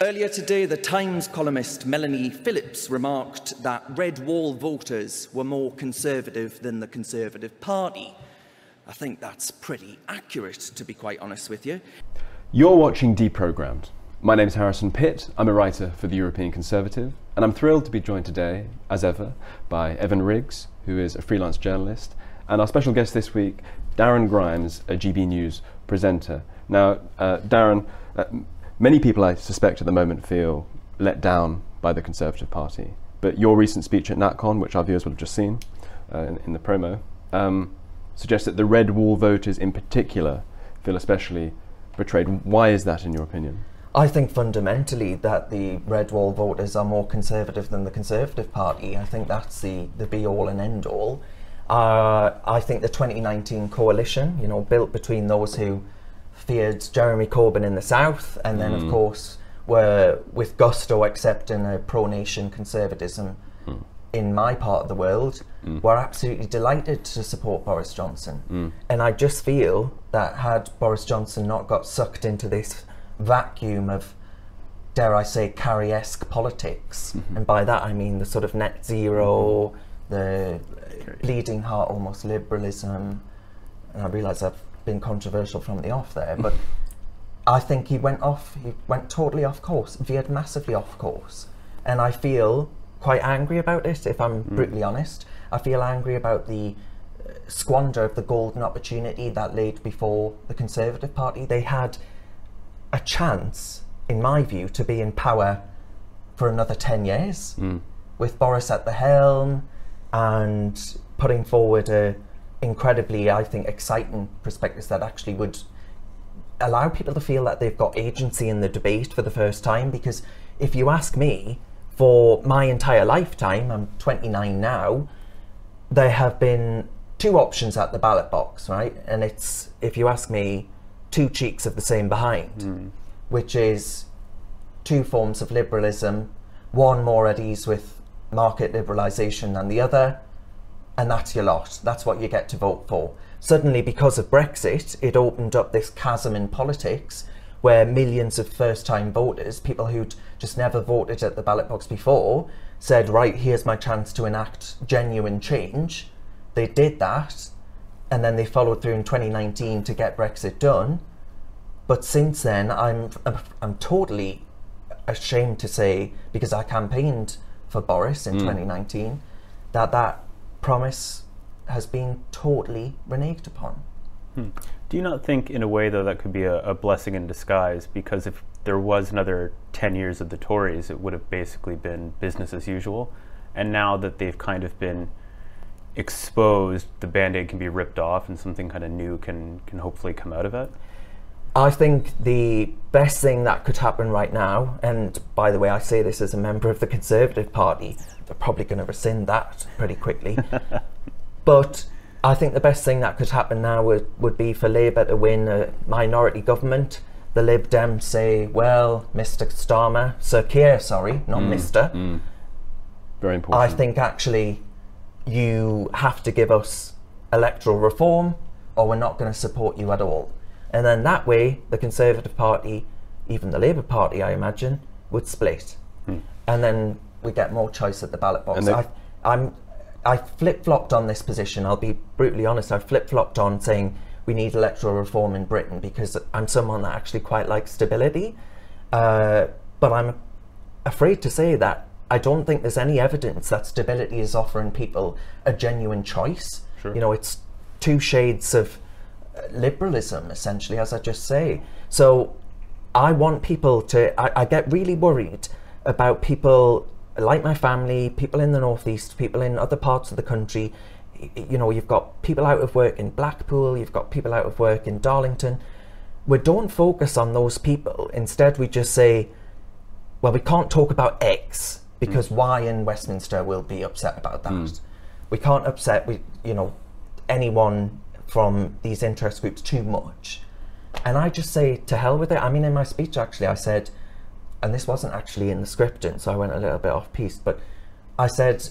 Earlier today, the Times columnist Melanie Phillips remarked that Red Wall voters were more conservative than the Conservative Party. I think that's pretty accurate, to be quite honest with you. You're watching Deprogrammed. My name is Harrison Pitt. I'm a writer for the European Conservative, and I'm thrilled to be joined today, as ever, by Evan Riggs, who is a freelance journalist, and our special guest this week, Darren Grimes, a GB News presenter. Now, uh, Darren, uh, many people, I suspect, at the moment feel let down by the Conservative Party. But your recent speech at NatCon, which our viewers will have just seen uh, in, in, the promo, um, suggests that the red wall voters in particular feel especially betrayed. Why is that, in your opinion? I think fundamentally that the red wall voters are more conservative than the Conservative Party. I think that's the, the be all and end all. Uh, I think the 2019 coalition, you know, built between those who feared Jeremy Corbyn in the south, and then, mm. of course, were with gusto accepting a pro nation conservatism mm. in my part of the world, mm. were absolutely delighted to support Boris Johnson. Mm. And I just feel that had Boris Johnson not got sucked into this vacuum of, dare I say, Carrie esque politics, mm-hmm. and by that I mean the sort of net 0 mm-hmm. The bleeding heart almost liberalism. And I realise I've been controversial from the off there, but I think he went off, he went totally off course, veered massively off course. And I feel quite angry about it, if I'm mm. brutally honest. I feel angry about the uh, squander of the golden opportunity that laid before the Conservative Party. They had a chance, in my view, to be in power for another 10 years mm. with Boris at the helm and putting forward a incredibly, I think, exciting perspectives that actually would allow people to feel that they've got agency in the debate for the first time. Because if you ask me, for my entire lifetime, I'm 29 now, there have been two options at the ballot box, right? And it's, if you ask me, two cheeks of the same behind, mm. which is two forms of liberalism, one more at ease with market liberalisation than the other, and that's your lot. That's what you get to vote for. Suddenly, because of Brexit, it opened up this chasm in politics where millions of first time voters, people who'd just never voted at the ballot box before, said, Right, here's my chance to enact genuine change. They did that, and then they followed through in 2019 to get Brexit done. But since then, I'm, I'm totally ashamed to say, because I campaigned for Boris in mm. 2019, that that promise has been totally reneged upon. Hmm. Do you not think, in a way, though, that could be a, a, blessing in disguise? Because if there was another 10 years of the Tories, it would have basically been business as usual. And now that they've kind of been exposed, the band aid can be ripped off and something kind of new can, can hopefully come out of it? I think the best thing that could happen right now, and by the way, I say this as a member of the Conservative Party, they're probably going to rescind that pretty quickly. but I think the best thing that could happen now would, would be for Labour to win a minority government. The Lib Dems say, well, Mr. Starmer, Sir Keir, sorry, not mm, Mr. Mm. Very important. I think actually you have to give us electoral reform or we're not going to support you at all. And then that way, the Conservative Party, even the Labour Party, I imagine, would split. Hmm. And then we get more choice at the ballot box. I, I'm, I flip flopped on this position. I'll be brutally honest. I flip flopped on saying we need electoral reform in Britain because I'm someone that actually quite likes stability. Uh, but I'm afraid to say that I don't think there's any evidence that stability is offering people a genuine choice. Sure. You know, it's two shades of liberalism, essentially, as I just say. So I want people to, I, I get really worried about people like my family, people in the Northeast, people in other parts of the country. You know, you've got people out of work in Blackpool, you've got people out of work in Darlington. We don't focus on those people. Instead, we just say, well, we can't talk about X because mm. Y in Westminster will be upset about that. Mm. We can't upset, we, you know, anyone from these interest groups too much. And I just say, to hell with it. I mean, in my speech, actually, I said, and this wasn't actually in the script, and so I went a little bit off piece, but I said,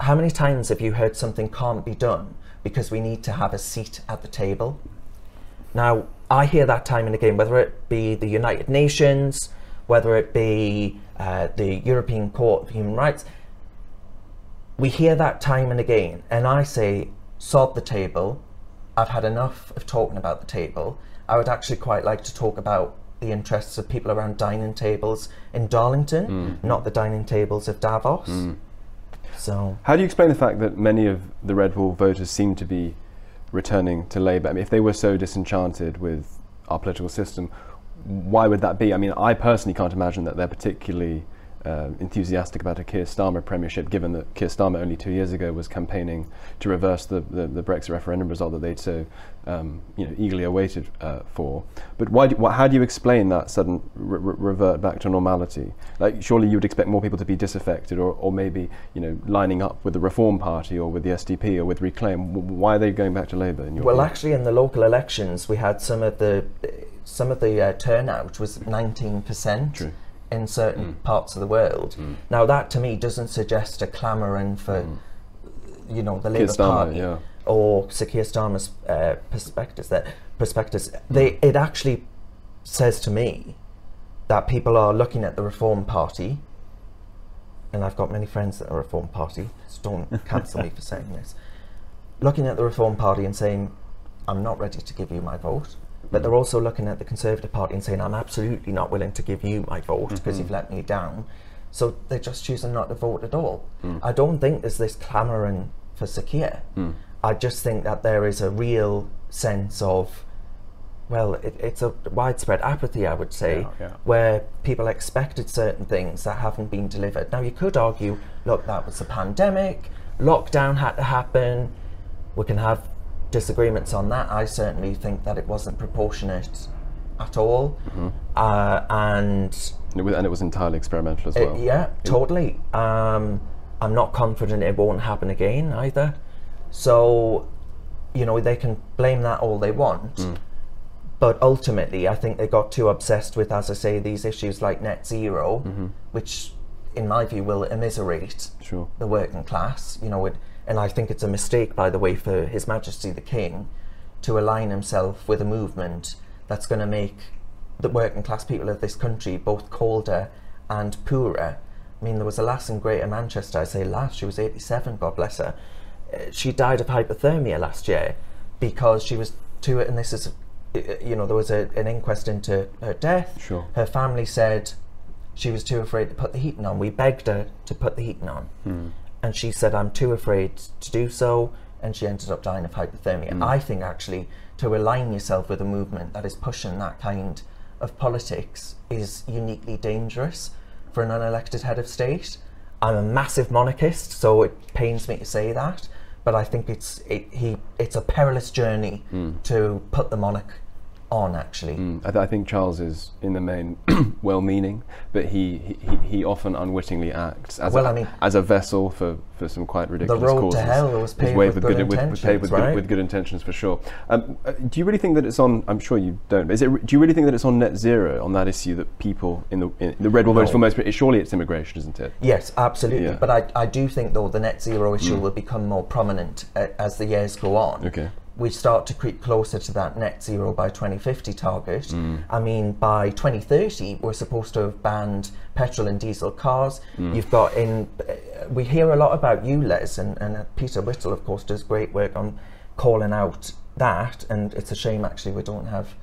How many times have you heard something can't be done because we need to have a seat at the table? Now, I hear that time and again, whether it be the United Nations, whether it be uh, the European Court of Human Rights, we hear that time and again. And I say, sod the table. I've had enough of talking about the table. I would actually quite like to talk about the interests of people around dining tables in Darlington, hmm. not the dining tables of Davos. Hmm. So How do you explain the fact that many of the Red Wall voters seem to be returning to Labour? I mean, if they were so disenchanted with our political system, why would that be? I mean, I personally can't imagine that they're particularly uh, enthusiastic about a Keir Starmer premiership, given that Keir Starmer only two years ago was campaigning to reverse the, the, the Brexit referendum result that they'd so um, you know, eagerly awaited uh, for. But why do, wh- how do you explain that sudden re- re- revert back to normality? Like, surely you would expect more people to be disaffected, or, or maybe you know lining up with the Reform Party or with the SDP or with Reclaim. W- Why are they going back to Labour? In your Well, actually, in the local elections, we had some of the some of the uh, turnout was 19% True. In certain mm. parts of the world. Mm. Now, that to me doesn't suggest a clamouring for, mm. you know, the Labour Party yeah. or Sir Keir Starmer's uh, perspectives. That perspectives, they it actually says to me that people are looking at the Reform Party. And I've got many friends that are Reform Party, so don't cancel me for saying this looking at the Reform Party and saying, I'm not ready to give you my vote. But they're also looking at the Conservative Party and saying, I'm absolutely not willing to give you my vote because you've mm-hmm. let me down. So they're just choosing not to vote at all. Mm. I don't think there's this clamouring for Sir Keir. Mm. I just think that there is a real sense of, well, it, it's a widespread apathy, I would say, Yeah, yeah. where people expected certain things that haven't been delivered. Now, you could argue, look, that was a pandemic, lockdown had to happen, we can have disagreements on that. I certainly think that it wasn't proportionate at all. Uh, and And it was, and it was entirely experimental as it- well. yeah, totally. Um, I'm not confident it won't happen again either. So, you know, they can blame that all they want. But ultimately, I think they got too obsessed with, as I say, these issues like net 0 which, in my view, will immiserate Sure. the working class. You know, it, and I think it's a mistake, by the way, for His Majesty the King to align himself with a movement that's going to make the working class people of this country both colder and poorer. I mean, there was a lass in Greater Manchester, I say lass, she was 87, God bless her. Uh, She died of hypothermia last year because she was too, and this is, uh, you know, there was a, an inquest into her death. Sure. Her family said she was too afraid to put the heating on. We begged her to put the heating on. And she said, I'm too afraid to do so. And she ended up dying of hypothermia. Mm. I think actually to align yourself with a movement that is pushing that kind of politics is uniquely dangerous for an unelected head of state. I'm a massive monarchist, so it pains me to say that. But I think it's it, he it's a perilous journey mm. to put the monarch on. Actually, Mm, I, th- I think Charles is, in the main, well-meaning, but he, he, he often unwittingly acts as, Well, a, I mean- as a vessel for, for some quite ridiculous the road to causes. hell was paved waved with good with, with, paved with, good, with good intentions for sure. Um, uh, do you really think that it's on? I'm sure you don't. But is it? Do you really think that it's on net zero on that issue that people in the in the red wall voters No. for most? Surely it's immigration, isn't it? Yes, absolutely. Yeah. But I, I do think, though, the net zero issue will become more prominent uh, as the years go on. Okay. We start to creep closer to that net zero by 2050 target. I mean, by 2030, we're supposed to have banned petrol and diesel cars. You've got in, uh, we hear a lot about ULEZ, and, and uh, Peter Whittle, of course, does great work on calling out that. And it's a shame, actually, we don't have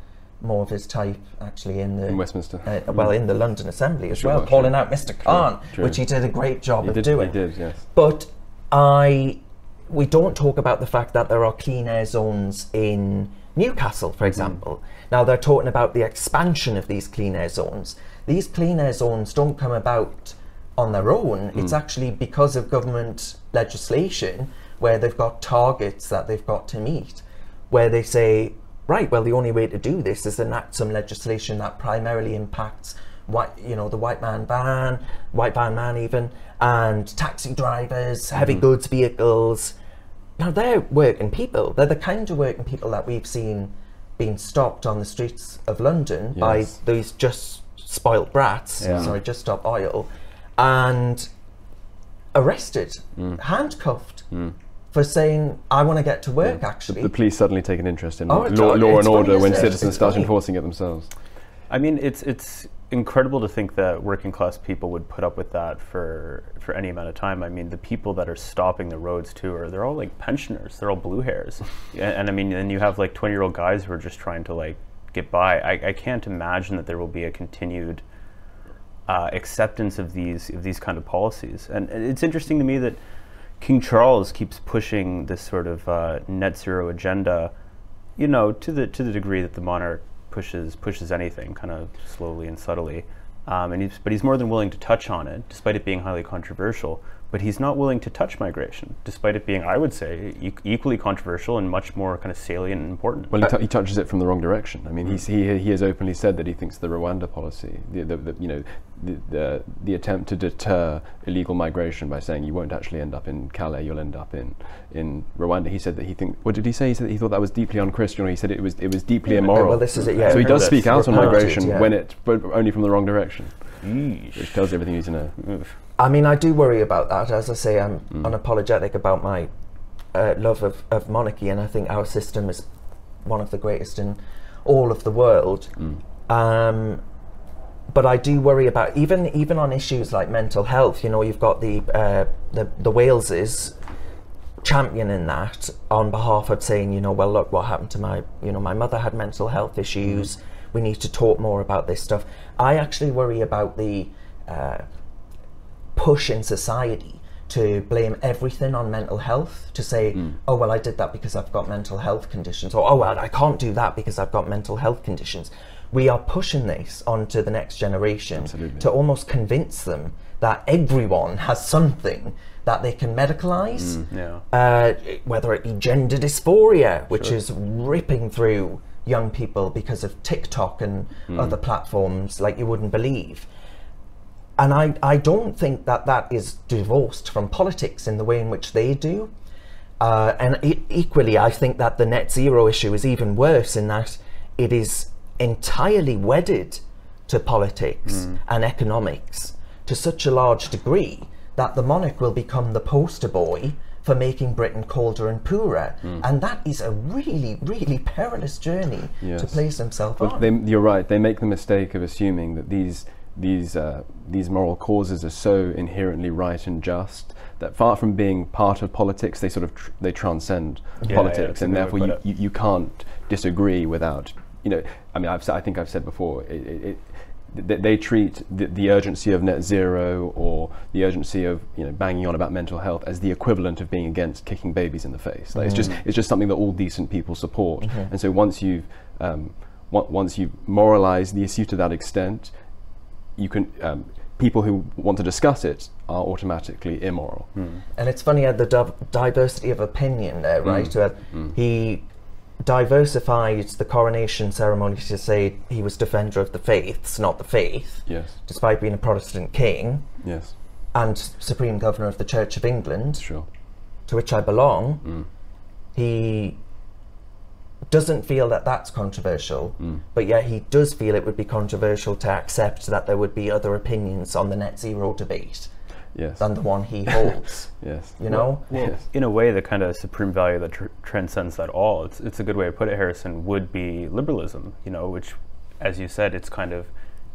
more of his type actually in the In Westminster. uh, well, in the London Assembly as Sure, well, sure. calling out Mr. Khan, true. which he did a great job He of did. doing. He did. Yes. But I, we don't talk about the fact that there are clean air zones in Newcastle, for hmm. example. Now they're talking about the expansion of these clean air zones. These clean air zones don't come about on their own. Hmm. It's actually because of government legislation where they've got targets that they've got to meet, where they say, right, well, the only way to do this is enact some legislation that primarily impacts white, you know, the white man van, white van man even, and taxi drivers, heavy mm. goods vehicles. Now they're working people. They're the kind of working people that we've seen being stopped on the streets of London by Yes. these just spoilt brats. Yeah. Sorry, just stop oil, and arrested, mm. handcuffed mm. for saying, I want to get to work, actually. The police suddenly take an interest in Oh, law, law and order when citizens start enforcing it themselves. I mean, it's it's incredible to think that working class people would put up with that for for any amount of time. I mean, the people that are stopping the roads too are they're all like pensioners. They're all blue hairs, and, and I mean, then you have like twenty year old guys who are just trying to like get by. I, I can't imagine that there will be a continued uh, acceptance of these of these kind of policies. And, and it's interesting to me that King Charles keeps pushing this sort of uh, net zero agenda, you know, to the to the degree that the monarch pushes pushes anything, kind of slowly and subtly. Um, and he's, but he's more than willing to touch on it, despite it being highly controversial. But he's not willing to touch migration, despite it being, I would say, e- equally controversial and much more kind of salient and important. Well, he, t- he touches it from the wrong direction. I mean, he's, he he has openly said that he thinks the Rwanda policy, the, the, the you know, the, the the attempt to deter illegal migration by saying you won't actually end up in Calais, you'll end up in in Rwanda. He said that he think. What did he say? He said that he thought that was deeply unchristian. Or he said it was it was deeply immoral. well, this is it, yeah. So he does speak out on migration yeah. when it, but only from the wrong direction, Yeesh. which tells you everything you need to know. Oof. I mean, I do worry about that. As I say, I'm unapologetic about my uh, love of, of monarchy, and I think our system is one of the greatest in all of the world. Um, but I do worry about even even on issues like mental health. You know, you've got the uh, the the Waleses championing that on behalf of saying, you know, well, look, what happened to my, you know, my mother had mental health issues. We need to talk more about this stuff. I actually worry about the uh, push in society to blame everything on mental health to say oh well i did that because i've got mental health conditions or oh well i can't do that because i've got mental health conditions we are pushing this onto the next generation Absolutely. to almost convince them that everyone has something that they can medicalize Yeah. uh, whether it be gender dysphoria, which is ripping through young people because of TikTok and other platforms like you wouldn't believe. And I, I don't think that that is divorced from politics in the way in which they do. Uh, and e- equally, I think that the net zero issue is even worse in that it is entirely wedded to politics and economics to such a large degree that the monarch will become the poster boy for making Britain colder and poorer. And that is a really, really perilous journey to place himself But on. they, you're right. They make the mistake of assuming that these these uh, these moral causes are so inherently right and just that far from being part of politics, they sort of tr- they transcend yeah, politics, that's a and therefore you, you, you can't disagree without you know. I mean, I've, s- I think I've said before. It, it, it, th- they treat the, the urgency of net zero or the urgency of you know banging on about mental health as the equivalent of being against kicking babies in the face. Like it's just it's just something that all decent people support. And so once you've um, on- once you've moralized the issue to that extent, you can um, people who want to discuss it are automatically immoral. And it's funny, uh, the div- diversity of opinion there, right? Uh, He diversified the coronation ceremony to say he was defender of the faiths, not the faith, Yes, despite being a Protestant king. Yes, and Supreme Governor of the Church of England, sure. to which I belong. Mm. He doesn't feel that that's controversial, mm. but yet he does feel it would be controversial to accept that there would be other opinions on the net zero debate Yes, than the one he holds. yes. you know? yes. in a way, the kind of supreme value that tr- transcends that all, it's, it's a good way to put it, Harrison, would be liberalism, you know, which, as you said, it's kind of,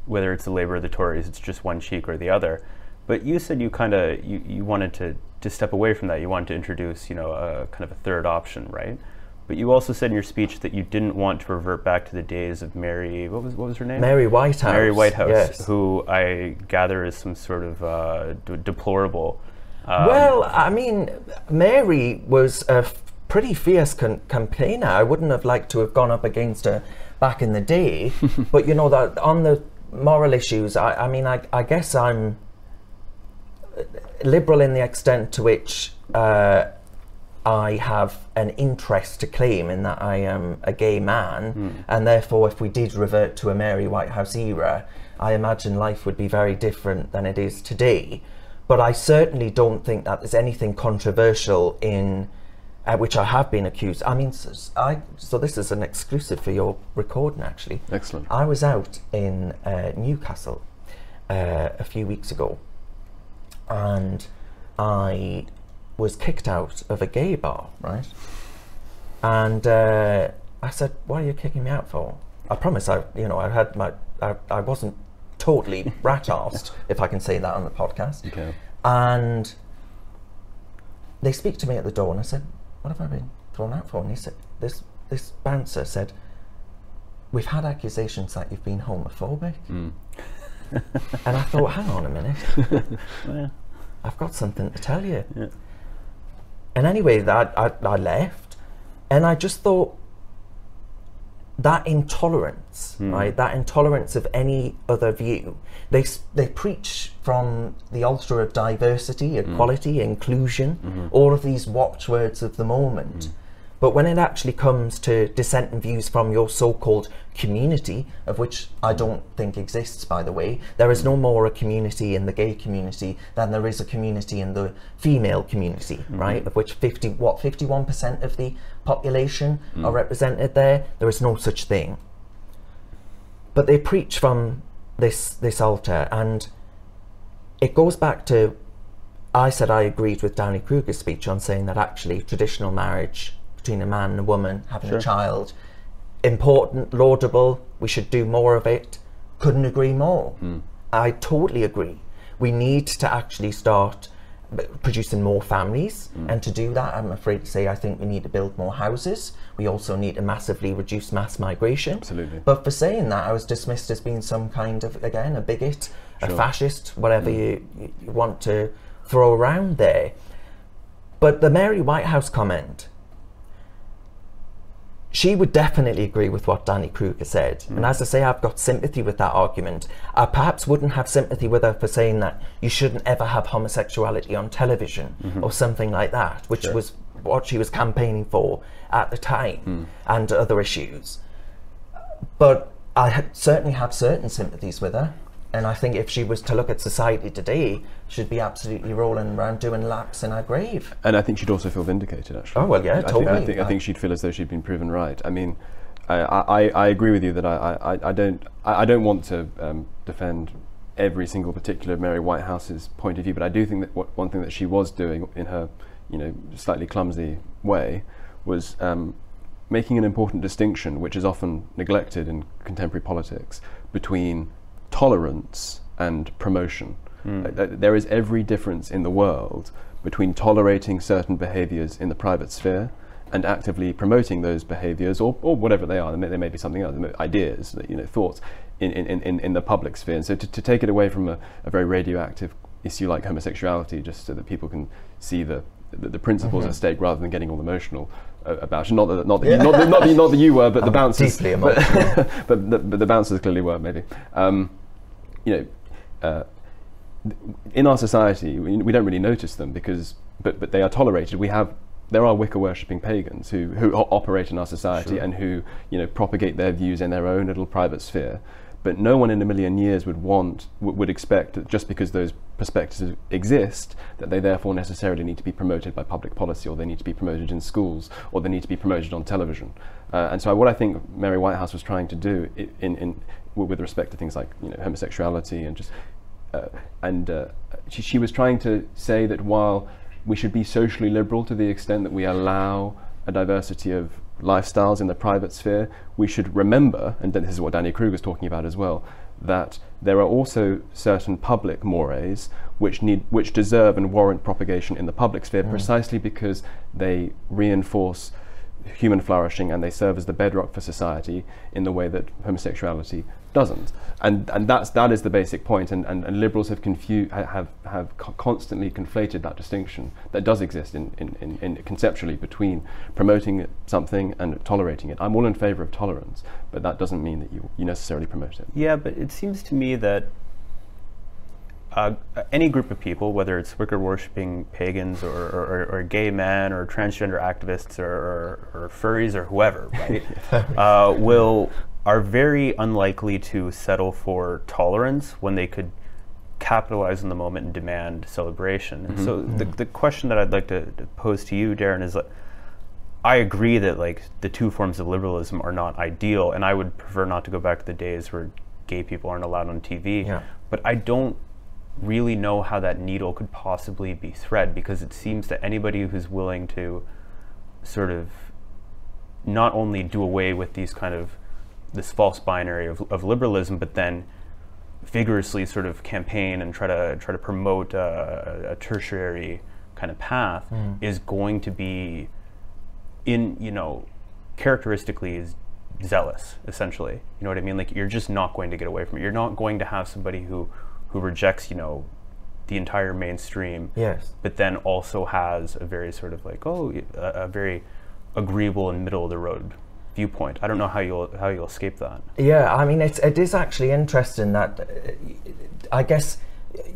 whether it's the Labour or the Tories, it's just one cheek or the other. But you said you kind of, you, you wanted to, to step away from that. You wanted to introduce, you know, a kind of a third option, right? But you also said in your speech that you didn't want to revert back to the days of Mary, what was, what was her name? Mary Whitehouse. Mary Whitehouse, Yes. who I gather is some sort of uh, d- deplorable. um, well, I mean, Mary was a f- pretty fierce con- campaigner. I wouldn't have liked to have gone up against her back in the day. but you know that on the moral issues, I, I mean, I, I guess I'm liberal in the extent to which uh, I have an interest to claim in that I am a gay man, and therefore, if we did revert to a Mary Whitehouse era, I imagine life would be very different than it is today. But I certainly don't think that there's anything controversial in uh, which I have been accused. I mean, s- I so this is an exclusive for your recording, actually. Excellent. I was out in uh, Newcastle uh, a few weeks ago, and I was kicked out of a gay bar, right? And uh, I said, "What are you kicking me out for?" I promise, I you know, I had my, I, I wasn't totally rat-arsed, if I can say that on the podcast. Okay. And they speak to me at the door, and I said, "What have I been thrown out for?" And he said, "This this bouncer said." We've had accusations that you've been homophobic. Mm. and I thought, hang on a minute. Yeah. I've got something to tell you. Yeah. And anyway, that I, I left, and I just thought that intolerance, hmm. right? That intolerance of any other view. They they preach from the altar of diversity, hmm. equality, inclusion, mm-hmm. all of these watchwords of the moment. Hmm. But when it actually comes to dissenting views from your so-called community, of which I don't think exists, by the way, there is no more a community in the gay community than there is a community in the female community, mm-hmm. right? Of which fifty what fifty-one percent of the population mm. are represented there. There is no such thing. But they preach from this this altar, and it goes back to I said I agreed with Danny Kruger's speech on saying that actually traditional marriage between a man and a woman having a child important, laudable, we should do more of it. Couldn't agree more. Hmm. I totally agree. We need to actually start producing more families, hmm. and to do that, I'm afraid to say, I think we need to build more houses. We also need to massively reduce mass migration. Absolutely. But for saying that, I was dismissed as being some kind of, again, a bigot, a fascist, whatever hmm. you, you want to throw around there. But the Mary Whitehouse comment, she would definitely agree with what Danny Kruger said. Mm. And as I say, I've got sympathy with that argument. I perhaps wouldn't have sympathy with her for saying that you shouldn't ever have homosexuality on television mm-hmm. or something like that, which was what she was campaigning for at the time, mm. and other issues. But I certainly have certain sympathies with her. And I think if she was to look at society today, she'd be absolutely rolling around doing laps in her grave. And I think she'd also feel vindicated, actually. Oh, well, yeah, I think, I totally. think, I I- think she'd feel as though she'd been proven right. I mean, I, I, I agree with you that I, I, I don't I, I don't want to um, defend every single particular Mary Whitehouse's point of view, but I do think that what, one thing that she was doing in her, you know, slightly clumsy way was um, making an important distinction, which is often neglected in contemporary politics, between tolerance and promotion. Uh, there is every difference in the world between tolerating certain behaviors in the private sphere and actively promoting those behaviors or, or whatever they are. They may, they may be something else, ideas, you know, thoughts in, in, in, in the public sphere. And so to, to take it away from a, a very radioactive issue like homosexuality, just so that people can see the, the, the principles at stake rather than getting all emotional uh, about it. Not that, not that, you, not, that, not, that, not that you were, but the I'm bouncers. deeply but- but, the, but the bouncers clearly were, maybe. Um, you know, uh, in our society, we, we don't really notice them because, but, but they are tolerated. We have, there are Wicca worshipping pagans who, who operate in our society and who, you know, propagate their views in their own little private sphere. But no one in a million years would want, would expect that just because those perspectives exist, that they therefore necessarily need to be promoted by public policy, or they need to be promoted in schools, or they need to be promoted on television. Uh, and so, what I think Mary Whitehouse was trying to do, in, in, with respect to things like you know homosexuality and just uh, and uh, she, she was trying to say that while we should be socially liberal to the extent that we allow a diversity of lifestyles in the private sphere, we should remember, and this is what Danny Kruger's talking about as well, that there are also certain public mores which need, which deserve and warrant propagation in the public sphere precisely because they reinforce human flourishing and they serve as the bedrock for society in the way that homosexuality doesn't. And, and that's, that is the basic point. And, and, and liberals have, confu- have, have constantly conflated that distinction that does exist in, in, in, in conceptually between promoting something and tolerating it. I'm all in favour of tolerance, but that doesn't mean that you, you necessarily promote it. Yeah, but it seems to me that uh, any group of people, whether it's Wicca worshipping pagans or, or, or, or gay men or transgender activists or, or, or furries or whoever, right, uh, will are very unlikely to settle for tolerance when they could capitalize on the moment and demand celebration. And so mm-hmm. the, mm-hmm. the question that I'd like to, to pose to you, Darren, is that I agree that like the two forms of liberalism are not ideal, and I would prefer not to go back to the days where gay people aren't allowed on TV. Yeah. But I don't really know how that needle could possibly be thread because it seems that anybody who's willing to sort of not only do away with these kind of this false binary of, of liberalism, but then vigorously sort of campaign and try to try to promote a, a tertiary kind of path Mm. is going to be in you know characteristically is zealous essentially you know what i mean like you're just not going to get away from it you're not going to have somebody who who rejects you know the entire mainstream Yes. but then also has a very sort of like oh a, a very agreeable and middle of the road viewpoint i don't know how you'll how you'll escape that Yeah, I mean, it's, it is actually interesting that uh, I guess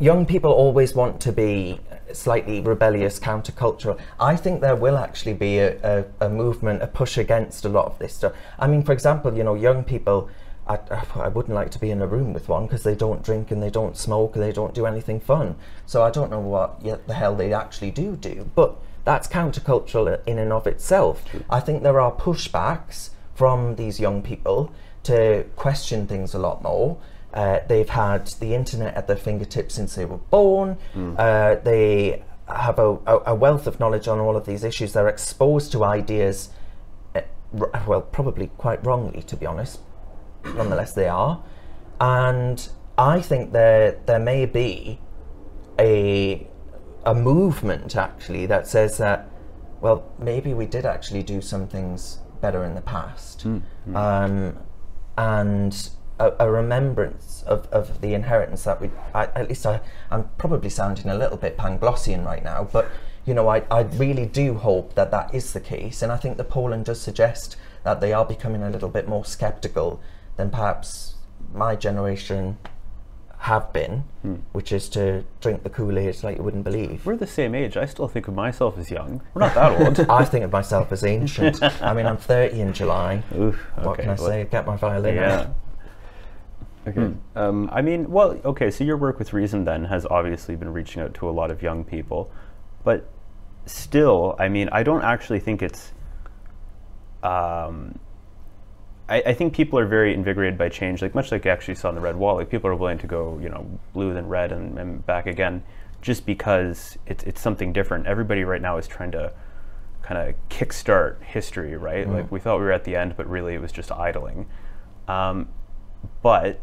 young people always want to be slightly rebellious, countercultural. I think there will actually be a, a, a movement, a push against a lot of this stuff. I mean, for example, you know, young people. I, I wouldn't like to be in a room with one because they don't drink and they don't smoke and they don't do anything fun. So I don't know what the hell they actually do do. But that's countercultural in and of itself. I think there are pushbacks from these young people to question things a lot more. Uh, they've had the internet at their fingertips since they were born. Uh, they have a, a, a wealth of knowledge on all of these issues. They're exposed to ideas, uh, r- well, probably quite wrongly, to be honest. Nonetheless, they are. And I think there there may be a a movement actually that says that well maybe we did actually do some things better in the past. Um, and a, a remembrance of, of the inheritance that we I, at least I, I'm probably sounding a little bit Panglossian right now but you know I, I really do hope that that is the case. And I think the polling does suggest that they are becoming a little bit more skeptical than perhaps my generation have been, which is to drink the Kool-Aid like you wouldn't believe. we're the same age i still think of myself as young we're not that old I think of myself as ancient. I mean, I'm 30 in July. Oof, What okay, can I well, say? Get my violin yeah out. Okay. Um, I mean, well, okay, so your work with Reasoned then has obviously been reaching out to a lot of young people, but still, I mean, I don't actually think it's. Um, I, I think people are very invigorated by change, like much like you actually saw in the Red Wall. Like people are willing to go, you know, blue then red and, and back again, just because it's it's something different. Everybody right now is trying to kind of kickstart history, right? Like we thought we were at the end, but really it was just idling. Um, but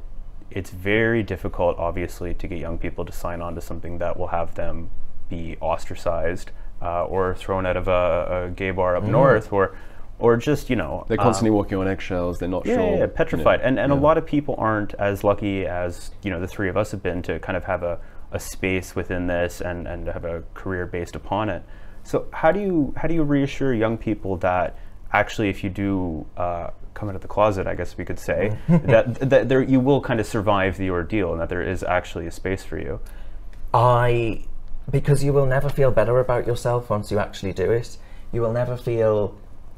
it's very difficult, obviously, to get young people to sign on to something that will have them be ostracized uh, or thrown out of a, a gay bar up north, or or just you know they're um, constantly walking on eggshells. They're not yeah, sure. yeah, you know, petrified. and and a lot of people aren't as lucky as you know the three of us have been to kind of have a, a space within this and and have a career based upon it. So how do you how do you reassure young people that actually if you do uh, come out of the closet, I guess we could say that that there you will kind of survive the ordeal and that there is actually a space for you. I, because you will never feel better about yourself once you actually do it. You will never feel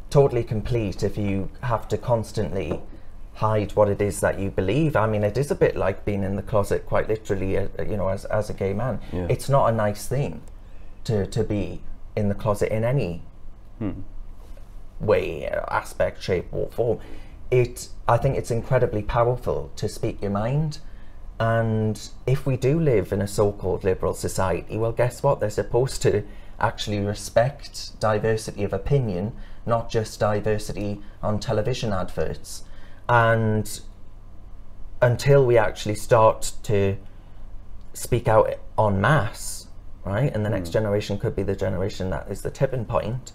totally complete if you have to constantly hide what it is that you believe. I mean, it is a bit like being in the closet, quite literally, uh, you know, as, as a gay man. Yeah. It's not a nice thing to, to be in the closet in any way, uh, aspect, shape, or form. It, I think it's incredibly powerful to speak your mind. And if we do live in a so called liberal society, well, guess what? They're supposed to actually respect diversity of opinion, not just diversity on television adverts. And until we actually start to speak out en masse, right? And the next mm. generation could be the generation that is the tipping point,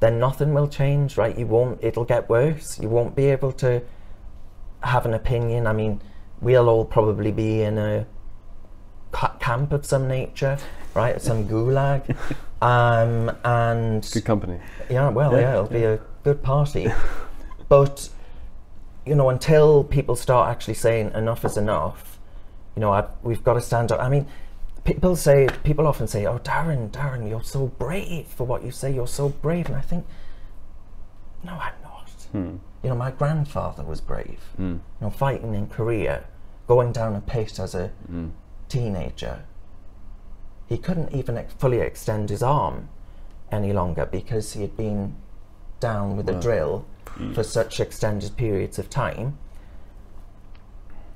then nothing will change, right? You won't, it'll get worse. You won't be able to have an opinion. I mean, we'll all probably be in a camp of some nature, right? Some gulag. Um, and Good company. yeah, well, yeah, it'll be a good party. but you know, until people start actually saying enough is enough, you know, I, we've got to stand up. I mean, people say, people often say, "Oh, Darren, Darren, you're so brave for what you say. You're so brave," and I think, no, I'm not. Hmm. You know, my grandfather was brave. Hmm. You know, fighting in Korea, going down a pit as a hmm. teenager. He couldn't even fully extend his arm any longer because he had been down with a drill mm. for such extended periods of time.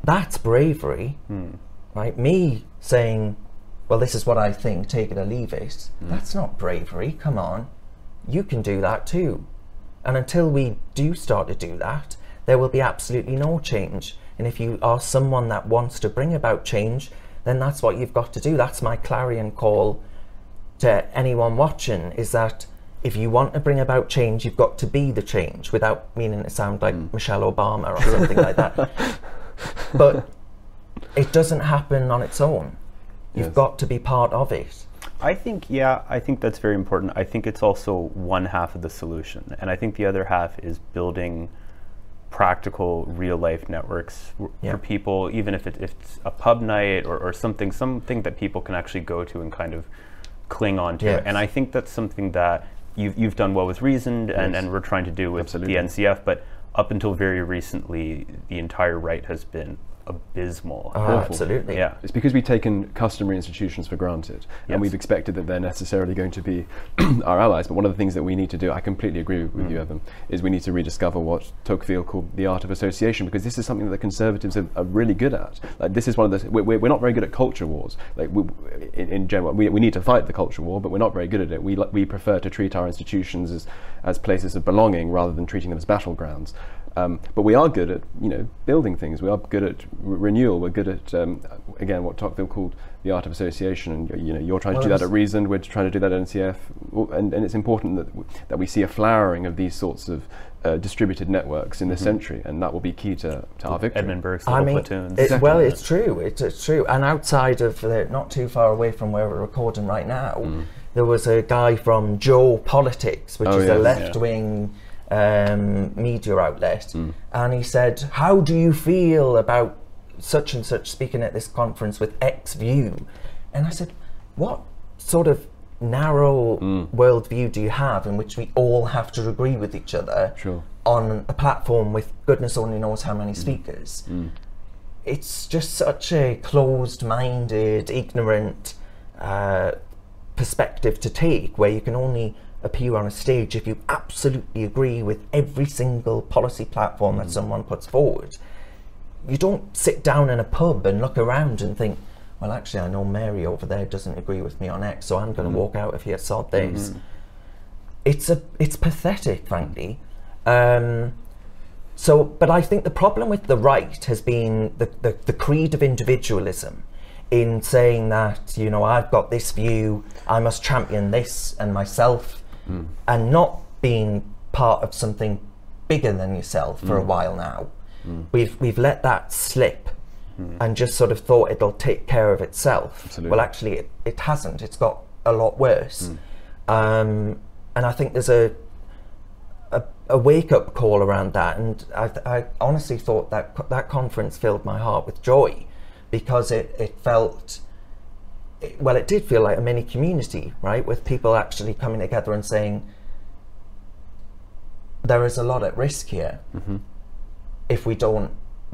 That's bravery, hmm. right? Me saying, well, this is what I think, take it or leave it, hmm. that's not bravery. Come on. You can do that too. And until we do start to do that, there will be absolutely no change. And if you are someone that wants to bring about change, then that's what you've got to do. That's my clarion call to anyone watching is that if you want to bring about change, you've got to be the change without meaning to sound like mm. Michelle Obama or something like that. But it doesn't happen on its own. You've Yes. got to be part of it. I think, yeah, I think that's very important. I think it's also one half of the solution. And I think the other half is building practical, real life networks Yeah. for people, even if, it, if it's a pub night or, or something, something that people can actually go to and kind of cling on to. Yes. And I think that's something that you've, you've done well with Reasoned and, Yes. and we're trying to do with Absolutely. the NCF. But up until very recently, the entire right has been abysmal. Oh, absolutely. Yeah. It's because we've taken customary institutions for granted and we've expected that they're necessarily going to be our allies. But one of the things that we need to do, I completely agree with Mm. you, Evan, is we need to rediscover what Tocqueville called the art of association because this is something that the conservatives are, are really good at. Like this is one of the we're, we're we're not very good at culture wars. Like we, in, in general, we, we need to fight the culture war, but we're not very good at it. We we prefer to treat our institutions as as places of belonging rather than treating them as battlegrounds. Um, but we are good at, you know, building things. We are good at re- renewal. We're good at, um, again, what Tocqueville called the art of association. And you know, you're trying Well, to do that at Reasoned. We're trying to do that at NCF. And, and it's important that w- that we see a flowering of these sorts of uh, distributed networks in this century, and that will be key to, to our victory. Edmund Burke's I mean, platoons. it, well, it's true. It's, it's true. And outside of the, not too far away from where we're recording right now, there was a guy from Joe Politics, which Mm. Oh, is yes. a left-wing. Yeah. Um, media outlet, Mm. and he said, "How do you feel about such and such speaking at this conference with X view?" And I said, "What sort of narrow Mm. worldview do you have in which we all have to agree with each other Sure. on a platform with goodness only knows how Mm. many speakers?" it's just such a closed-minded, ignorant uh, perspective to take, where you can only appear on a stage if you absolutely agree with every single policy platform that mm. someone puts forward. You don't sit down in a pub and look around and think, well, actually, I know Mary over there doesn't agree with me on X, so I'm going to mm. walk out of here, sod this. Mm-hmm. It's a, it's pathetic, frankly. Um, so, but I think the problem with the right has been the, the, the creed of individualism in saying that, you know, I've got this view, I must champion this and myself, Mm. and not being part of something bigger than yourself for a mm. while now. Mm. We've, we've let that slip and just sort of thought it'll take care of itself. Absolutely. Well, actually, it, it hasn't. It's got a lot worse. Um, and I think there's a, a, a wake up call around that. And I, I honestly thought that that conference filled my heart with joy because it, it felt, it, well, it did feel like a mini community, right? With people actually coming together and saying, there is a lot at risk here if we don't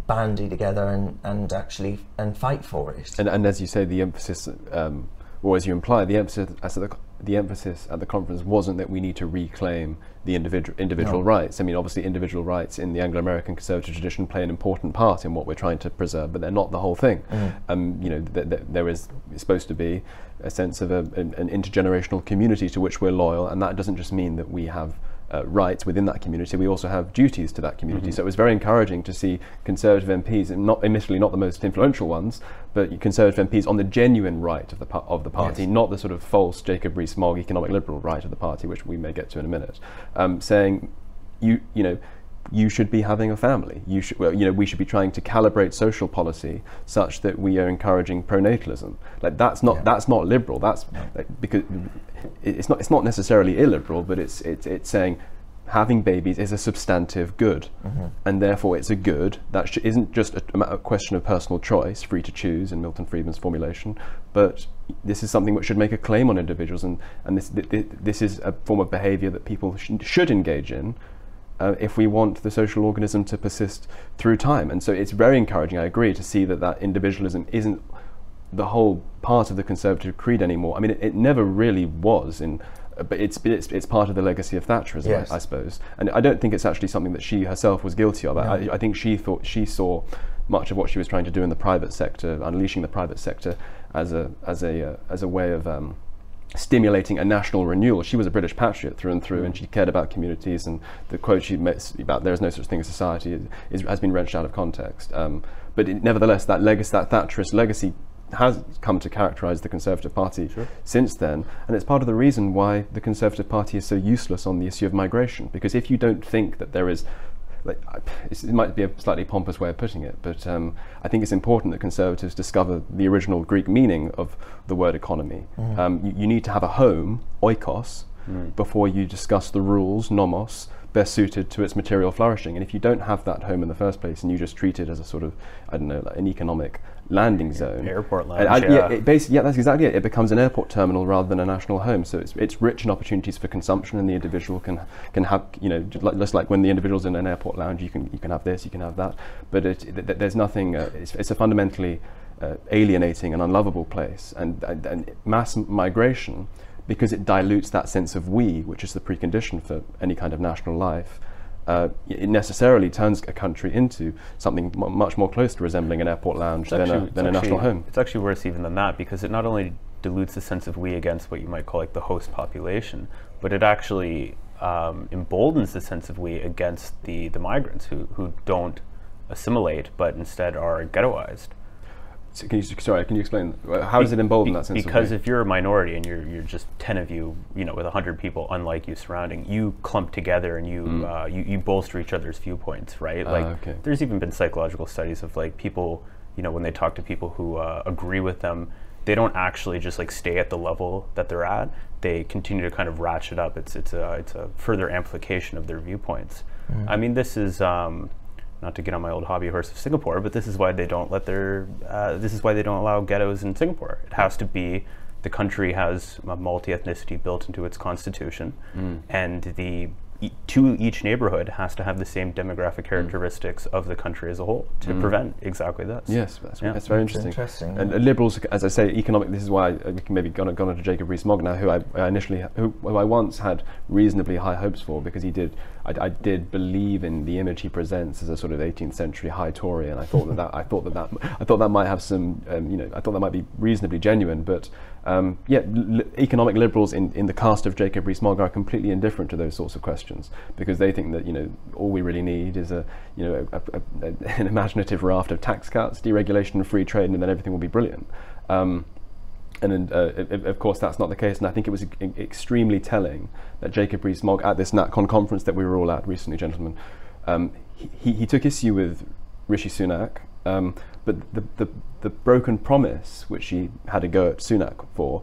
bandy together and, and actually and fight for it. And, and as you say, the emphasis, um, or as you imply, the emphasis, as the, the emphasis at the conference wasn't that we need to reclaim the individual individual No. rights. I mean, obviously, individual rights in the Anglo-American conservative tradition play an important part in what we're trying to preserve, but they're not the whole thing. Um, you know, th- th- there is supposed to be a sense of a, an, an intergenerational community to which we're loyal, and that doesn't just mean that we have uh, rights within that community, we also have duties to that community. So it was very encouraging to see Conservative MPs, and not admittedly not the most influential ones, but Conservative MPs on the genuine right of the par- of the party, Yes. not the sort of false Jacob Rees-Mogg economic liberal right of the party, which we may get to in a minute, um, saying you you know you should be having a family. You should, well, you know, we should be trying to calibrate social policy such that we are encouraging pronatalism. Like that's not Yeah. that's not liberal. That's like, because it's not it's not necessarily illiberal, but it's it's it's saying having babies is a substantive good, mm-hmm. and therefore it's a good that sh- isn't just a, a question of personal choice, free to choose in Milton Friedman's formulation, but this is something which should make a claim on individuals, and and this th- th- this is a form of behaviour that people sh- should engage in uh, if we want the social organism to persist through time. And so it's very encouraging, I agree, to see that that individualism isn't the whole part of the conservative creed anymore. I mean, it, it never really was in. uh, But it's, it's it's part of the legacy of Thatcherism, Yes. I, I suppose, and I don't think it's actually something that she herself was guilty of. I, I think she thought she saw much of what she was trying to do in the private sector, unleashing the private sector as a as a uh, as a way of um, stimulating a national renewal. She was a British patriot through and through, and she cared about communities. And the quote she makes about "there is no such thing as society" is, is, has been wrenched out of context. Um, but it, nevertheless, that legacy, that Thatcherist legacy, has come to characterise the Conservative Party Sure. since then, and it's part of the reason why the Conservative Party is so useless on the issue of migration. Because if you don't think that there is like, it might be a slightly pompous way of putting it, but um, I think it's important that conservatives discover the original Greek meaning of the word economy. Um, you, you need to have a home, oikos, before you discuss the rules, nomos, best suited to its material flourishing. And if you don't have that home in the first place and you just treat it as a sort of, I don't know, like an economic landing zone. Airport lounge, I- yeah. it basically, yeah, that's exactly it. It becomes an airport terminal rather than a national home. So it's, it's rich in opportunities for consumption, and the individual can can have, you know, just like, just like when the individual's in an airport lounge, you can you can have this, you can have that. But it, th- there's nothing. Uh, it's, it's a fundamentally uh, alienating and unlovable place, and, and, and mass migration, because it dilutes that sense of we, which is the precondition for any kind of national life. Uh, it necessarily turns a country into something mu much more close to resembling an airport lounge It's than, actually- a, than a national home. It's actually worse even than that because it not only dilutes the sense of we against what you might call like the host population, but it actually um, emboldens the sense of we against the, the migrants who, who don't assimilate but instead are ghettoized. So can you, sorry, can you explain? how is it embolden Be- that sense because if you're a minority and you're, you're just 10 of you, you know, with 100 people unlike you surrounding, you clump together and you, uh, you, you bolster each other's viewpoints, right? Like, Mm. Ah, okay. there's even been psychological studies of like people, you know, when they talk to people who uh, agree with them, they don't actually just like stay at the level that they're at. They continue to kind of ratchet up. It's, it's, a, it's a further amplification of their viewpoints. I mean, this is. Um, not to get on my old hobby horse of Singapore, but this is why they don't let their, uh, this is why they don't allow ghettos in Singapore. It has to be, the country has a multi-ethnicity built into its constitution, and the e- to each neighborhood has to have the same demographic characteristics of the country as a whole to prevent exactly this. Yes, that's, Yeah. that's very interesting. interesting, And yeah. uh, liberals, as I say, economic. This is why I, we can maybe gone, gone on to Jacob Rees-Mogg now, who I, I initially, who, who I once had reasonably high hopes for because he did, I, I did believe in the image he presents as a sort of 18th century high Tory, and I thought that, that I thought that that I thought that might have some, um, you know, I thought that might be reasonably genuine, but. Um, yeah, economic liberals in, in the cast of Jacob Rees-Mogg are completely indifferent to those sorts of questions because they think that you know all we really need is a you know a, a, a, an imaginative raft of tax cuts, deregulation, and free trade, and then everything will be brilliant. Um, and uh, of course, that's not the case. And I think it was extremely telling that Jacob Rees-Mogg at this NatCon conference that we were all at recently, gentlemen, um, he, he took issue with Rishi Sunak, um, but the, the, the broken promise which he had to go at Sunak for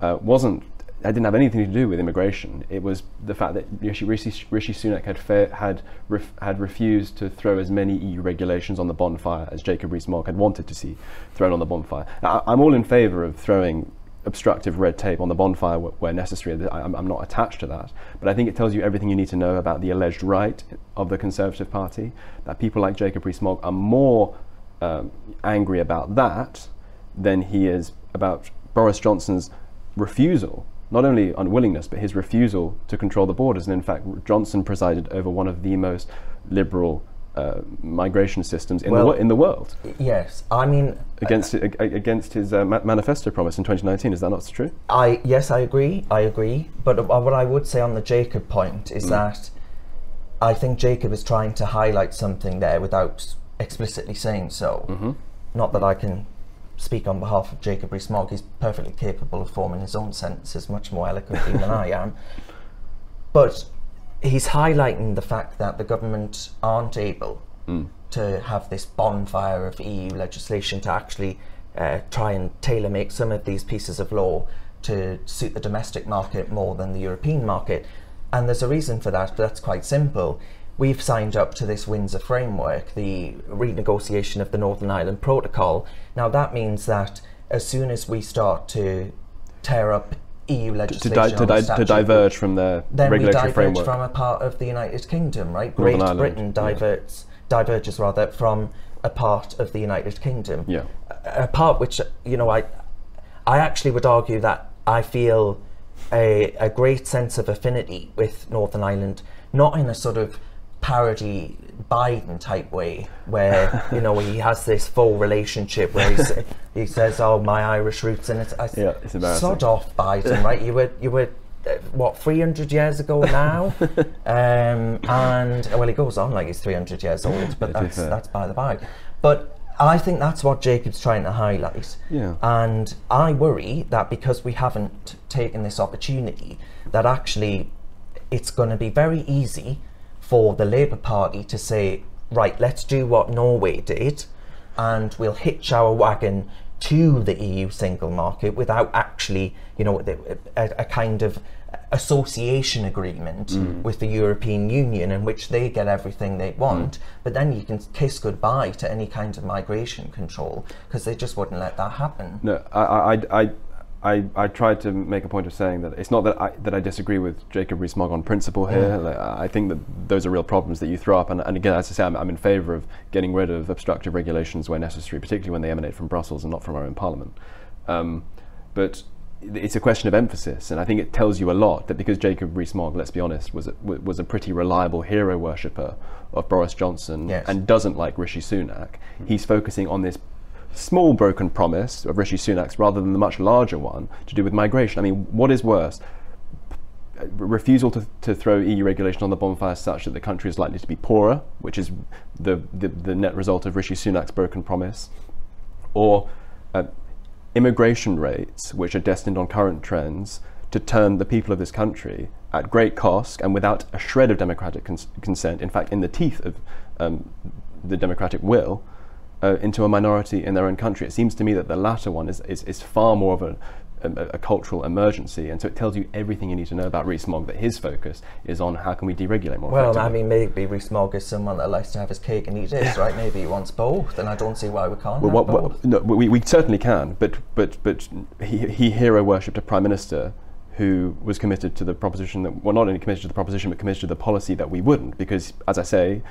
uh, wasn't. That didn't have anything to do with immigration. It was the fact that Rishi, Rishi, Rishi Sunak had fa- had ref- had refused to throw as many EU regulations on the bonfire as Jacob Rees-Mogg had wanted to see thrown on the bonfire. I, I'm all in favour of throwing obstructive red tape on the bonfire wh- where necessary. I'm not attached to that, but I think it tells you everything you need to know about the alleged right of the Conservative Party. That people like Jacob Rees-Mogg are more um, angry about that than he is about Boris Johnson's refusal, not only unwillingness, but his refusal to control the borders. And in fact, Johnson presided over one of the most liberal uh, migration systems in, Well- the, wo- in the world Yes, I mean, against, ag- against his uh, ma- manifesto promise in 2019. Is that not true? I yes, I agree. I agree. But uh, what I would say on the Jacob point Mm. is that I think Jacob is trying to highlight something there without explicitly saying so. Mm-hmm. Not that I can speak on behalf of Jacob Rees-Mogg. He's perfectly capable of forming his own sentences much more eloquently than I am. But he's highlighting the fact that the government aren't able to have this bonfire of EU legislation to actually uh, try and tailor make some of these pieces of law to suit the domestic market more than the European market. And there's a reason for that, but that's quite simple. We've signed up to this Windsor framework, the renegotiation of the Northern Ireland Protocol. Now, that means that as soon as we start to tear up EU To, legislation, di- to, the di- to diverge from their then we regulatory diverge framework. from a part of the United Kingdom, right? Northern Great Ireland, Britain yeah. diverges rather from a part of the United Kingdom. Yeah. A, a part which you know I I actually would argue that I feel a, a great sense of affinity with Northern Ireland, not in a sort of parody Biden type way, where you know he has this full relationship where he says, "Oh, my Irish roots," and it's, I, Yeah, it's embarrassing. Sod off, Biden, right? You were you were uh, what 300 years ago now, um, and well, he goes on like he's 300 years old, but Yeah, that's that's by the by. But I think that's what Jacob's trying to highlight. Yeah. And I worry that because we haven't taken this opportunity, that actually it's going to be very easy for the Labour Party to say, right, let's do what Norway did, and we'll hitch our wagon to the EU single market without actually, you know, a, a kind of association agreement mm. with the European Union in which they get everything they mm. want, but then you can kiss goodbye to any kind of migration control because they just wouldn't let that happen. No, I, I, I, I, I tried to make a point of saying that it's not that I, that I disagree with Jacob Rees-Mogg on principle here. Like, I think that those are real problems that you throw up, and, and again, as I say, I'm, I'm in favour of getting rid of obstructive regulations where necessary, particularly when they emanate from Brussels and not from our own Parliament. Um, but it's a question of emphasis, and I think it tells you a lot that because Jacob Rees-Mogg, let's be honest, was a, was a pretty reliable hero worshipper of Boris Johnson Yes. and doesn't like Rishi Sunak, he's focusing on this small broken promise of Rishi Sunak's rather than the much larger one to do with migration. I mean, what is worse? Refusal to, to throw EU regulation on the bonfire such that the country is likely to be poorer, which is the, the, the net result of Rishi Sunak's broken promise, or uh, immigration rates which are destined on current trends to turn the people of this country at great cost and without a shred of democratic cons- consent, in fact, in the teeth of um, the democratic will, uh, into a minority in their own country. It seems to me that the latter one is, is, is far more of a, a, a cultural emergency, and so it tells you everything you need to know about Rees-Mogg. That his focus is on how can we deregulate more. Well, I mean, maybe Rees-Mogg is someone that likes to have his cake and eat it, right? Maybe he wants both, and I don't see why we can't Well, have what, both. what, no, we, we certainly can, but but but he, he hero worshipped a prime minister who was committed to the proposition that well, not only committed to the proposition, but committed to the policy that we wouldn't, because as I say,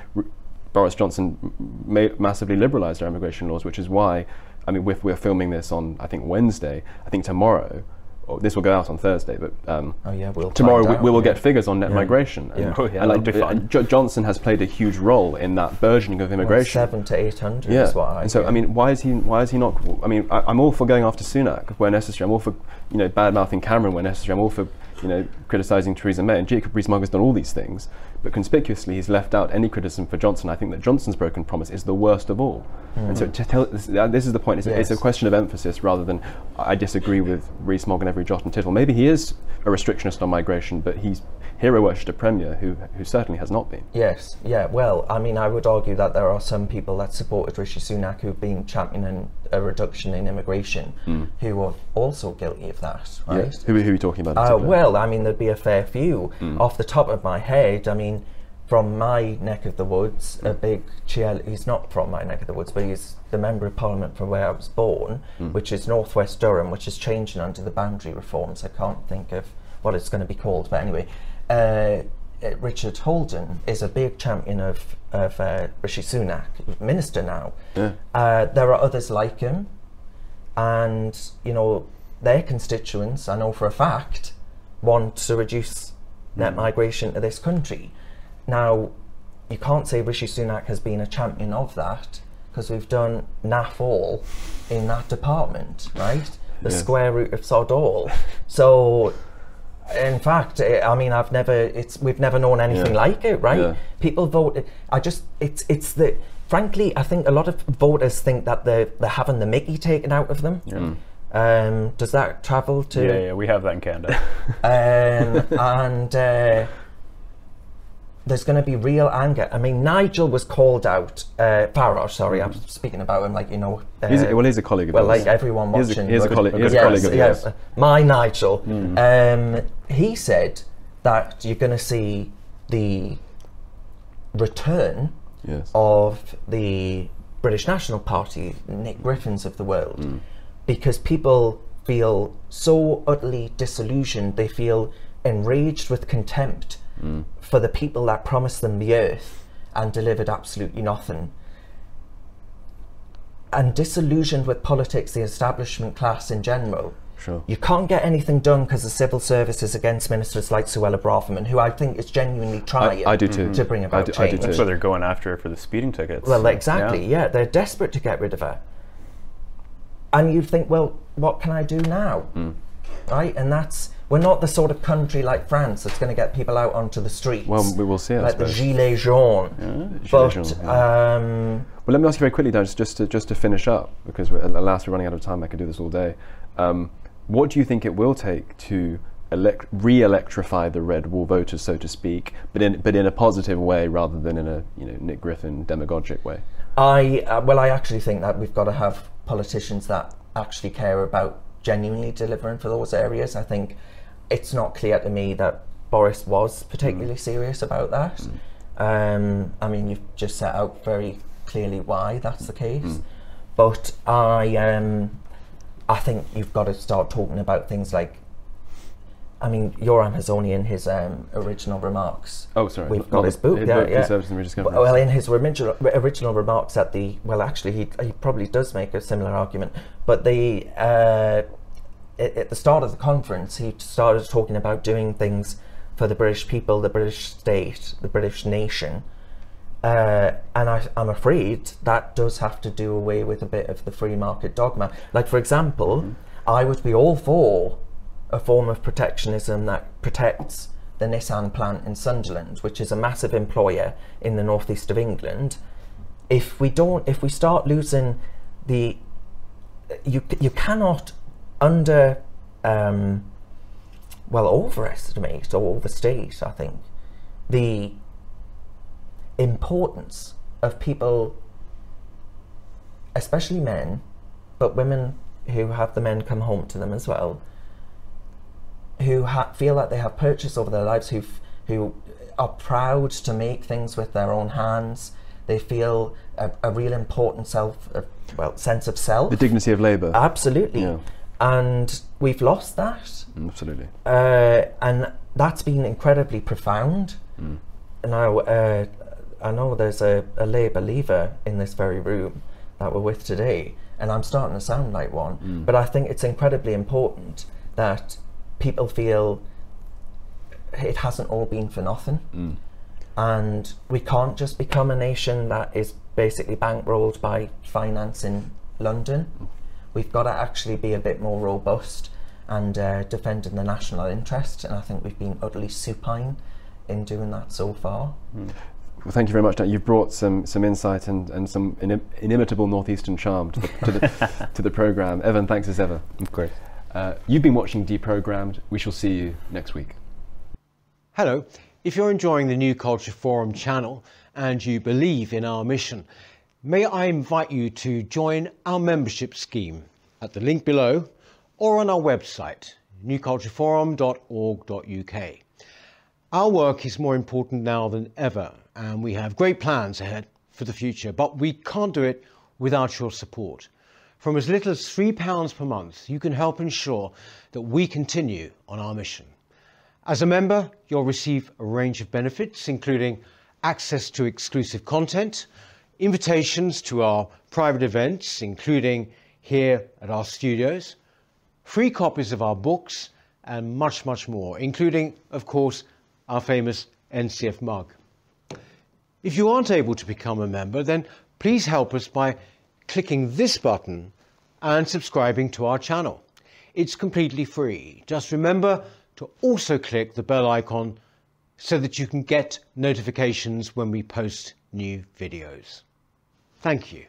Boris Johnson ma- massively liberalised our immigration laws, which is why, I mean, we're filming this on I think Wednesday, I think tomorrow. Or this will go out on Thursday, but um, Oh, yeah, we'll tomorrow we, out, we will yeah. get figures on net Yeah. migration. And, Yeah. Oh, yeah, and fun. and Johnson has played a huge role in that burgeoning of Well, immigration. seven to eight hundred Yeah. is what I. and so. I mean, why is he? Why is he not? I mean, I, I'm all for going after Sunak where necessary. I'm all for you know bad mouthing Cameron where necessary. I'm all for you know criticising Theresa May. And Jacob Rees-Mogg has done all these things, but conspicuously he's left out any criticism for Johnson. I think that Johnson's broken promise is the worst of all. And so, to tell this, uh, this is the point. It's, a- it's a question of emphasis rather than I disagree with Rees-Mogg and every jot and tittle. Maybe he is a restrictionist on migration, but he's hero worshipped a premier who who certainly has not been. Yes, yeah. Well, I mean, I would argue that there are some people that supported Rishi Sunak who've been championing a reduction in immigration, hmm. who are also guilty of that, right? Yes. Who, who are you talking about? Uh, well, I mean, there'd be a fair few. Hmm. Off the top of my head, I mean, from my neck of the woods, a hmm. big GL, he's not from my neck of the woods, but he's the Member of Parliament from where I was born, which is Northwest Durham, which is changing under the boundary reforms. I can't think of what it's going to be called, but anyway. Uh, uh, Richard Holden is a big champion of, of uh, Rishi Sunak, minister now. Yeah. Uh, there are others like him, and you know their constituents, I know for a fact, want to reduce net migration to this country. Now, you can't say Rishi Sunak has been a champion of that because we've done naff all in that department, right? The Yeah. square root of sod all. So, in fact, eh, I mean, I've never, it's we've never known anything Yeah. like it, right? Yeah. People vote. I just, it's, it's the. Frankly, I think a lot of voters think that they're they're having the Mickey taken out of them. Um, does that travel to? Yeah, yeah, we have that in Canada. um, and uh, there's going to be real anger. I mean, Nigel was called out. Uh, Farage, sorry, I'm speaking about him like you know. Uh, He's a- well, he's a colleague of Well, like everyone a- watching. he a but- colleague- he is a yes, colleague of yes, yours. My Nigel. Um, he said that you're going to see the return Yes. of the British National Party, Nick Griffins of the world, because people feel so utterly disillusioned. They feel enraged with contempt for the people that promised them the earth and delivered absolutely nothing. And disillusioned with politics, the establishment class in general. Sure. You can't get anything done because the civil service is against ministers like Suella Braverman, who I think is genuinely trying I do too. to bring I about do- I do change. too. That's why they're going after her for the speeding tickets. Well, exactly. Yeah. they're desperate to get rid of her. And you think, well, what can I do now? Hmm. Right? And that's we're not the sort of country like France that's going to get people out onto the streets. Well, we will see, Like the gilets jaunes. Gilets but jaunes, um, Well, let me ask you very quickly, Dan, just, just to just to finish up, because we're, alas, we're running out of time. I could do this all day. Um, what do you think it will take to elect, re-electrify the red wall voters, so to speak, but in but in a positive way rather than in a you know Nick Griffin demagogic way? I uh, well, I actually think that we've got to have politicians that actually care about genuinely delivering for those areas. I think it's not clear to me that Boris was particularly serious about that. Um, I mean, you've just set out very clearly why that's the case, but I um, I think you've got to start talking about things like. I mean, Yoram Hazony in his um, original remarks. Oh, sorry, We've got his book, yeah, yeah. Conservatism: A Rediscovery. Well, in his original, original remarks at the well, actually, he, he probably does make a similar argument. But the uh, at, the start of the conference, he started talking about doing things for the British people, the British state, the British nation. Uh, and I, I'm afraid that does have to do away with a bit of the free market dogma. Like, for example, I would be all for a form of protectionism that protects the Nissan plant in Sunderland, which is a massive employer in the northeast of England. If we don't, if we start losing the, you you cannot under, um, well, overestimate or overstate, I think, the importance of people, especially men, but women who have the men come home to them as well, who ha- feel like they have purchase over their lives, who who are proud to make things with their own hands. They feel a, a real important self, uh, well, sense of self. the dignity of labour. Absolutely, Yeah. and we've lost that Absolutely. uh, and that's been incredibly profound. Now, uh, I know there's a, a Labour leaver in this very room that we're with today, and I'm starting to sound like one, but I think it's incredibly important that people feel it hasn't all been for nothing. And we can't just become a nation that is basically bankrolled by finance in London. We've got to actually be a bit more robust and uh, defending the national interest. And I think we've been utterly supine in doing that so far. Well, thank you very much, Dan. You've brought some, some insight and, and some inim- inimitable northeastern charm to the, to the, to the programme. Evan, thanks as ever. Of course. Uh, you've been watching Deprogrammed. We shall see you next week. Hello. If you're enjoying the New Culture Forum channel and you believe in our mission, may I invite you to join our membership scheme at the link below or on our website, newcultureforum.org.uk. Our work is more important now than ever, and we have great plans ahead for the future, but we can't do it without your support. From as little as £3 per month, you can help ensure that we continue on our mission. As a member, you'll receive a range of benefits, including access to exclusive content, invitations to our private events, including here at our studios, free copies of our books, and much, much more, including, of course, our famous NCF mug. If you aren't able to become a member, then please help us by clicking this button and subscribing to our channel. It's completely free. Just remember to also click the bell icon so that you can get notifications when we post new videos. Thank you.